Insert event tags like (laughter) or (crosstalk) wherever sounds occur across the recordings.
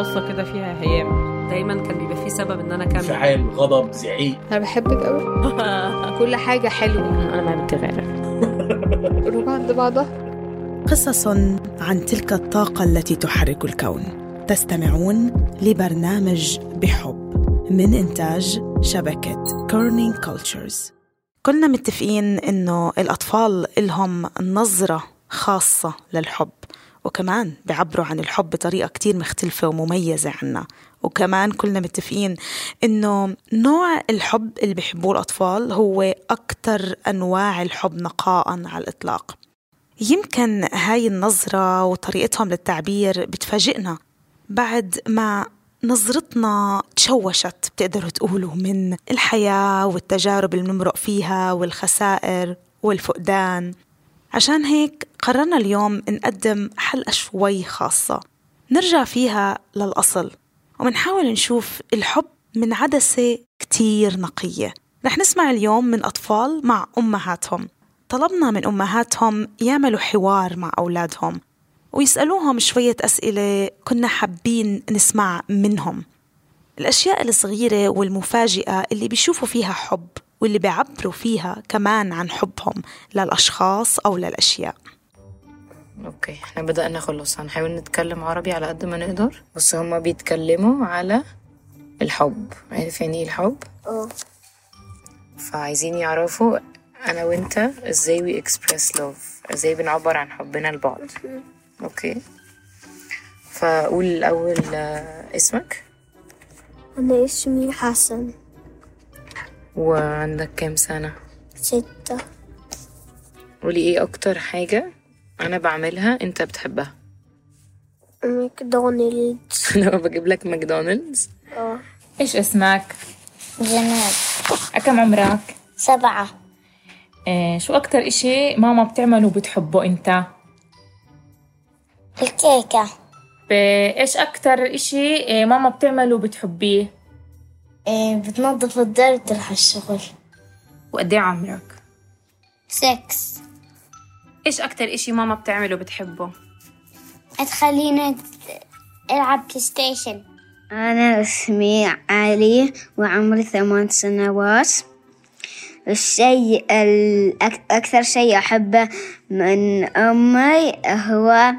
بصة كده فيها هيام. دايما كان بيبقى في سبب إن أنا أكمل. انفعال غضب زعيق. أنا بحبك قوي (laughs) كل حاجة حلوة. أنا ما بتغير قلوب (laughs) عند بعضها. قصص عن تلك الطاقة التي تحرك الكون. تستمعون لبرنامج بحب من إنتاج شبكة Kerning Cultures كلنا متفقين إنه الأطفال إلهم نظرة خاصة للحب. وكمان بيعبروا عن الحب بطريقة كتير مختلفة ومميزة عنا. وكمان كلنا متفقين إنه نوع الحب اللي بيحبوه الأطفال هو أكتر أنواع الحب نقاء على الإطلاق. يمكن هاي النظرة وطريقتهم للتعبير بتفاجئنا بعد ما نظرتنا تشوشت بتقدروا تقولوا من الحياة والتجارب اللي بنمرق فيها والخسائر والفقدان. عشان هيك قررنا اليوم نقدم حلقة شوي خاصة. نرجع فيها للأصل ومنحاول نشوف الحب من عدسة كتير نقية. رح نسمع اليوم من أطفال مع أمهاتهم. طلبنا من أمهاتهم يعملوا حوار مع أولادهم ويسألوهم شوية أسئلة كنا حابين نسمع منهم. الأشياء الصغيرة والمفاجئة اللي بيشوفوا فيها حب واللي بيعبروا فيها كمان عن حبهم للأشخاص أو للأشياء. okay إحنا بدأنا خلاص. هنحاول نتكلم عربي على قد ما نقدر. بس هما بيتكلموا على الحب. عارف يعني إيه الحب؟ آه فعايزين يعرفوا أنا وأنت إزاي we express love إزاي بنعبر عن حبنا لبعض. okay. فقول الأول آه، اسمك. أنا اسمي حسن. وعندك كام سنة؟ ستة. قولي إيه أكتر حاجة أنا بعملها انت بتحبها؟ ماكدونالدز. (laughs) لما بجيب لك ماكدونالدز؟ آه. إيش اسمك؟ جنات كم عمرك؟ سبعة. إيه شو أكتر إشي ماما بتعمله وبتحبه أنت؟ الكيكة. إيش أكتر إشي إيه ماما بتعمله وبتحبيه؟ إيه بتنظف الدار وتروح الشغل. وقد إيه عمرك؟ سكس إيش أكتر إشي ماما بتعمله بتحبه؟ تخلينا ألعب PlayStation أنا أسمي علي وعمري ثمان سنوات. الشيء الأك- أكثر شيء أحبه من أمي هو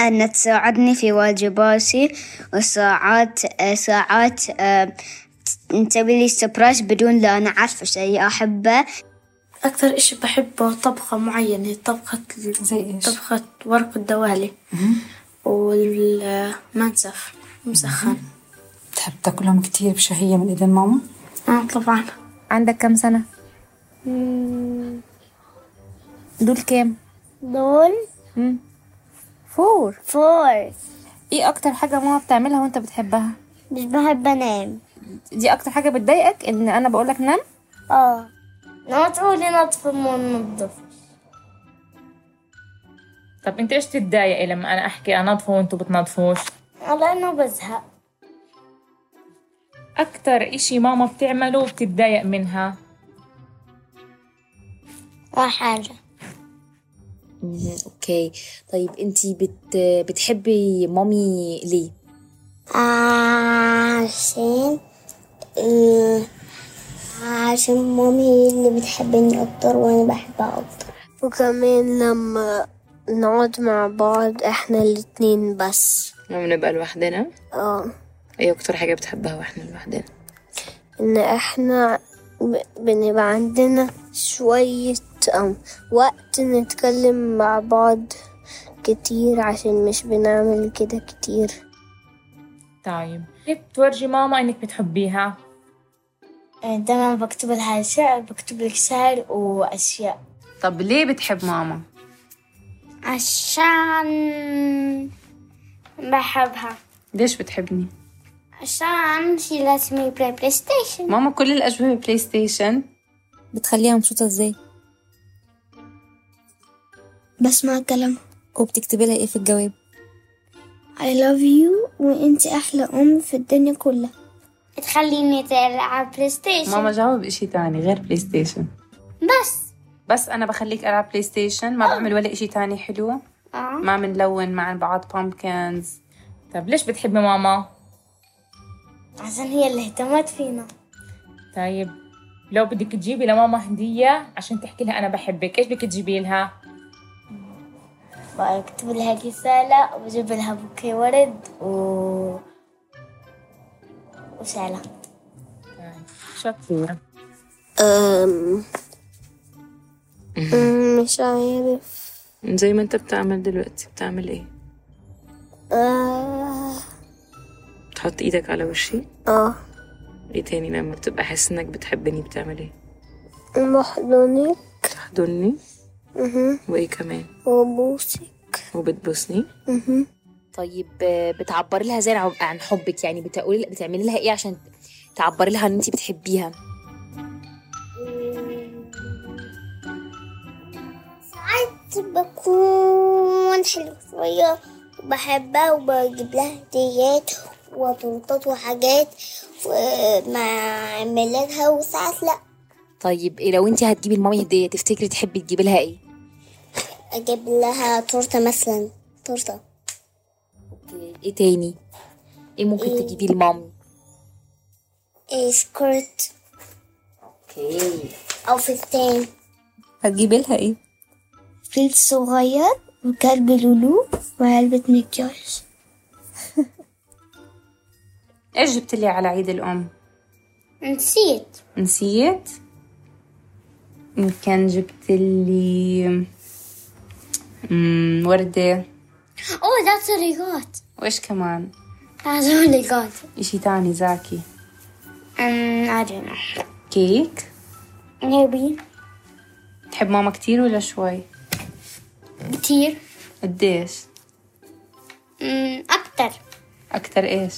أن تساعدني في واجباتي وساعات ساعات آه، تسوي لي سبرايز بدون لا أنا عارفة شيء أحبه أكثر إشي بحبه طبخة معينة طبخة زي إيش؟ طبخة ورق الدوالي والمنسف مسخن بتحب تاكلهم كتير بشهية من ايدين ماما؟ آه طبعا عندك كم سنة؟ دول كام؟ دول four. four إيه أكتر حاجة ماما بتعملها وأنت بتحبها؟ مش بحب أنام. دي أكتر حاجة بتضايقك إن أنا بقولك نام؟ آه. ما تقولي نظف ما طب أنت إيش تتضايقي لما أنا أحكي أنظفوا وأنتوا بتنظفوش؟ لأنه بزهق. أكتر إشي ماما بتعمله وبتتضايق منها؟ ما حاجة أوكي. طيب أنتي بت... بتحبي مامي ليه؟ عشان آه، عشان مامي هي اللي بتحبني أكتر وأنا بحبها أكتر. وكمان لما نقعد مع بعض إحنا الاتنين بس. لما نبقى لوحدنا؟ آه. إيه أكتر حاجة بتحبها وإحنا لوحدنا؟ إن إحنا ب- بنبقى عندنا شوية أم وقت نتكلم مع بعض كتير عشان مش بنعمل كده كتير. طيب كيف بتورجي ماما إنك بتحبيها؟ دايما بكتب لها شعر بكتب لك شعر وأشياء. طب ليه بتحب ماما؟ عشان بحبها. ليش بتحبني؟ عشان she lets me play PlayStation ماما كل الاجوبه PlayStation بتخليها مبسوطة إزاي؟ بسمع كلام وبتكتبي لها إيه في الجواب. I love you وإنتي أحلى أم في الدنيا كلها. تخليني ألعب PlayStation ماما جاوب إشي تاني غير PlayStation بس. بس أنا بخليك ألعب PlayStation ما بعمل ولا إشي تاني حلو. آه. ما بنلون مع بعض pumpkins طب ليش بتحبي ماما؟ عشان هي اللي اهتمت فينا. طيب لو بدك تجيبي لماما هدية عشان تحكي لها أنا بحبك إيش بدك تجيبي لها؟ بكتب لها رسالة وبجيب لها بوكي ورد و وشعلة شكرا. أم... مش عارف. زي ما انت بتعمل دلوقتي بتعمل إيه؟ آه. تحط إيدك على وشي؟ آه. إيه تاني لما بتبقى حاسس انك بتحبني بتعمل إيه؟ بحضنك تحضني؟ مهم. وإيه كمان؟ وبوسك وبتبوسني؟ مهم. طيب آه، بتعبري لها إزاي عن- حبك؟ يعني بتقولي بتعملي لها إيه عشان تعبري لها إن انت بتحبيها؟ ساعات بكون حلوة شوية وبحبها وبجيب لها هديات وطنطات وحاجات مع ميلادها وساعات لأ. طيب إيه لو انت هتجيبي لمامي هدية تفتكري تحبي تجيبي لها إيه؟ أجيب لها تورتة مثلا تورتة. إيه تاني؟ إيه ممكن إيه؟ تجيبي لمامي؟ a skirt. okay. أو فستان. هتجيبي لها إيه؟ فيل صغير وكلب لولو وعلبة مكياج إيش جبت لي على عيد الأم؟ نسيت. نسيت؟ يمكن جبت لي وردة. That's what I got. وإيش كمان؟ what I got. إشي تاني زاكي. Um, I don't know. كيك؟ Maybe. تحب ماما كتير ولا شوي؟ كتير. قديش؟ أمم، أكتر. أكتر إيش؟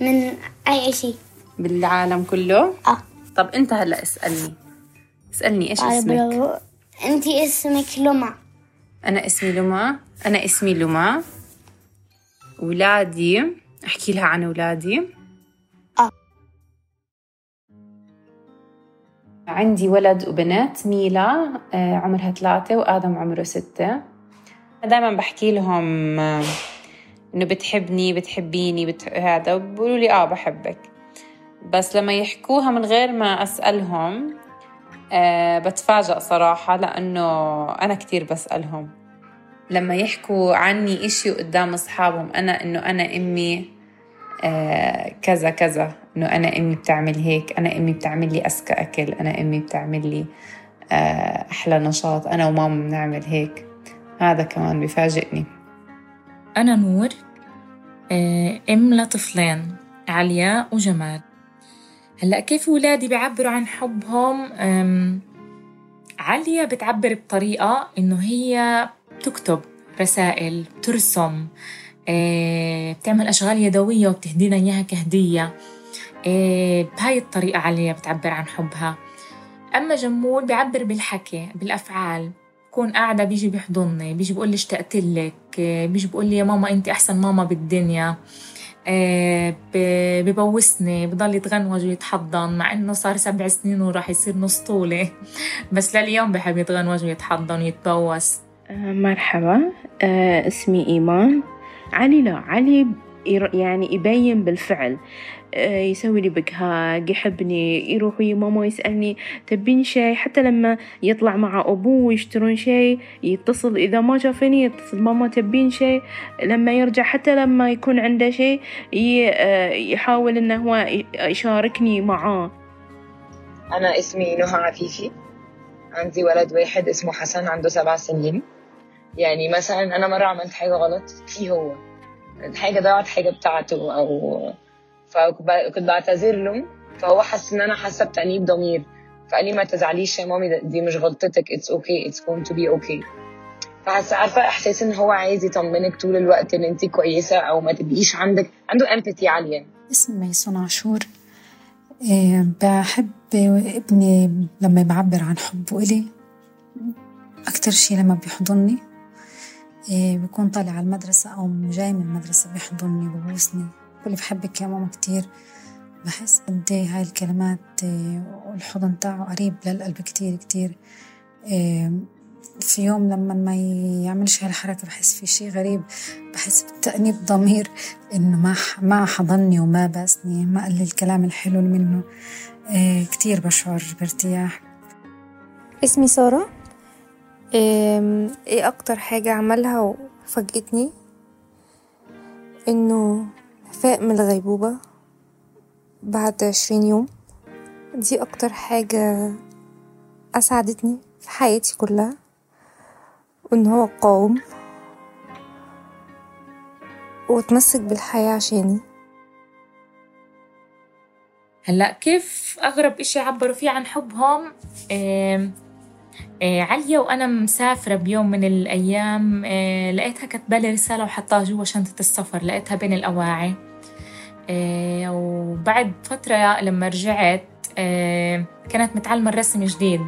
من أي شيء بالعالم كله؟ آه. طب أنت هلأ اسألني. اسألني إيش طيب اسمك؟ لو أنتي اسمك لمع أنا اسمي لما. أنا اسمي لما. ولادي أحكي لها عن ولادي. آه. عندي ولد وبنت ميلا آه، عمرها ثلاثة وآدم عمره ستة. دائما بحكي لهم آه، إنه بتحبني بتحبيني بت... هذا وبيقولوا لي آه بحبك. بس لما يحكوها من غير ما أسألهم أه بتفاجأ صراحة لأنه أنا كتير بسألهم. لما يحكوا عني إشي قدام أصحابهم أنا إنه أنا أمي أه كذا كذا. إنه أنا أمي بتعمل هيك أنا أمي بتعمل لي أذكى أكل أنا أمي بتعمل لي أه أحلى نشاط أنا وماما بنعمل هيك. هذا كمان بيفاجئني أنا نور آه، أم لطفلين عليا وجمال. هلأ كيف ولادي بيعبروا عن حبهم؟ عليا بتعبر بطريقة إنه هي بتكتب رسائل بترسم آه، بتعمل أشغال يدوية وبتهدينا إياها كهدية. آه، بهاي الطريقة عليا بتعبر عن حبها. أما جمول بيعبر بالحكي بالأفعال. بكون قاعدة بيجي بيحضني بيجي بيقول لي اشتقت لك آه، بيجي بيقول لي يا ماما أنت أحسن ماما بالدنيا. ببوسني بضل يتغنوج ويتحضن مع إنه صار سبع سنين وراح يصير نص طولة. بس لليوم بحب يتغنوج ويتحضن ويتبوس. آه، مرحبا. آه، اسمي إيمان. علي لا علي يعني يبين بالفعل. آه، يسوي لي بقهاق يحبني يروح ويا ماما يسألني تبين شيء حتى لما يطلع مع أبوه ويشترون شيء يتصل إذا ما شافني يتصل ماما تبين شيء لما يرجع حتى لما يكون عنده شيء ي- آه، يحاول إنه هو يشاركني معاه. أنا اسمي نهى عفيفي. عندي ولد واحد اسمه حسن عنده سبع سنين. يعني مثلا أنا مرة عملت حاجة غلط. فيه هو؟ حاجة ضيعت حاجة بتاعته أو فكنت بعتذر له. فهو حس إن أنا حاسة بتأنيب ضمير. فقال لي ما تزعليش يا مامي دي مش غلطتك it's okay it's going to be okay فحس عارفة إحساس إن هو عايز يطمنك طول الوقت إن أنت كويسة أو ما تبقيش عندك عنده empathy عالية. اسمي ميسون عاشور. إيه، بحب ابني لما بعبر عن حبه إلي. أكتر شي لما بيحضني. بكون طالع على المدرسة أو جاي من المدرسة بيحضني ببوسني. بقول بحبك يا ماما كتير. بحس قد إيه هاي الكلمات إيه، والحضن تاعه قريب للقلب كتير كتير. إيه، في يوم لما ما يعملش هالحركة بحس في شي غريب. بحس بتأنيب ضمير إنه ما ما حضني وما باسني ما قال لي الكلام الحلو منه. إيه كتير بشعر بارتياح. اسمي سارة. إيه أكتر حاجة عملها وفاجأتني إنه فاق من الغيبوبة بعد عشرين يوم. دي أكتر حاجة أسعدتني في حياتي كلها وإن هو قاوم وتمسك بالحياة عشاني. هلا كيف أغرب إشي عبروا فيه عن حبهم؟ إيه عليا وأنا مسافرة بيوم من الأيام إيه لقيتها كاتبالي رسالة وحطاها جوا شنطة السفر لقيتها بين الأواعي. إيه وبعد فترة لما رجعت كانت متعلمة الرسم جديد.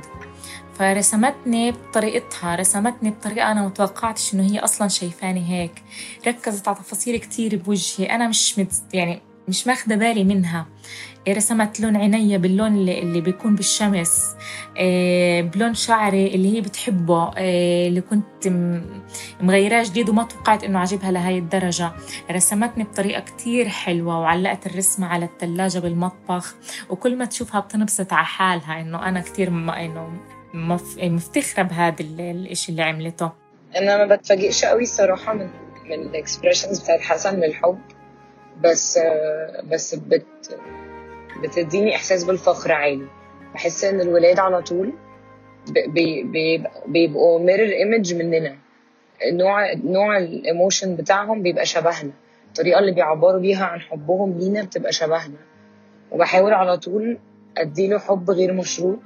فرسمتني بطريقتها رسمتني بطريقة أنا متوقعتش إنه هي أصلا شايفاني هيك. ركزت على تفاصيل كتير بوجهي أنا مش مت يعني مش ماخدة بالي منها. رسمت لون عينيا باللون اللي, اللي بيكون بالشمس. إيه بلون شعري اللي هي بتحبه إيه اللي كنت مغيراه جديد وما توقعت إنه عجبها لهي الدرجة. رسمتني بطريقة كتير حلوة وعلقت الرسمة على الثلاجة بالمطبخ. وكل ما تشوفها بتنبسط على حالها إنه أنا كتير إنه مفتخرة بهذا الإشي اللي عملته. أنا ما بتفاجئش قوي الصراحة من من ال expressions بتاعت حسن للحب. بس بس بت بتديني إحساس بالفخر عالي. بحس إن الولاد على طول بي بي بيبقوا mirror image مننا. نوع نوع ال emotion بتاعهم بيبقى شبهنا. الطريقة اللي بيعبروا بيها عن حبهم لينا بتبقى شبهنا. وبحاول على طول أديله حب غير مشروط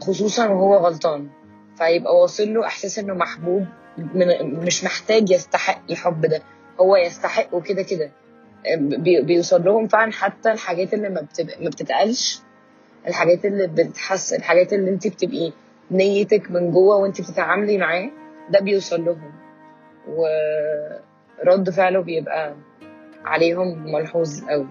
خصوصا وهو غلطان. فيبقى واصل له إحساس إنه محبوب من مش محتاج يستحق الحب ده. هو يستحقه كده كده. بيوصل لهم فعلا حتى الحاجات اللي ما, بتبقى ما بتتقالش. الحاجات اللي بتحس الحاجات اللي انت بتبقي نيتك من جوه وانت بتتعاملي معاه ده بيوصل لهم. ورد فعله بيبقى عليهم ملحوظ قوي.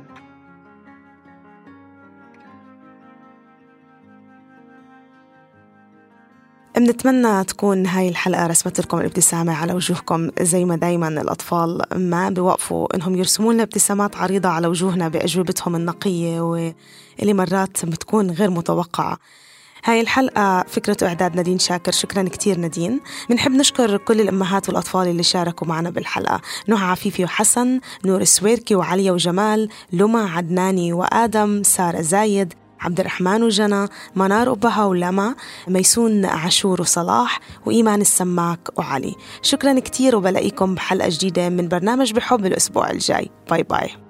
بنتمنى تكون هاي الحلقة رسمت لكم الابتسامة على وجوهكم زي ما دايما الأطفال ما بيوقفوا إنهم يرسموا لنا ابتسامات عريضة على وجوهنا بأجوبتهم النقية واللي مرات بتكون غير متوقعة. هاي الحلقة فكرة إعداد نادين شاكر. شكرا كتير نادين. بنحب نشكر كل الأمهات والأطفال اللي شاركوا معنا بالحلقة. نهى عفيفي وحسن نور السويركي وعليا وجمال لما عدناني وآدم سارة زايد عبد الرحمن وجنى منار أبها ولما ميسون عاشور وصلاح وإيمان السماك وعلي. شكرا كتير وبلاقيكم بحلقة جديدة من برنامج بحب الأسبوع الجاي. bye bye.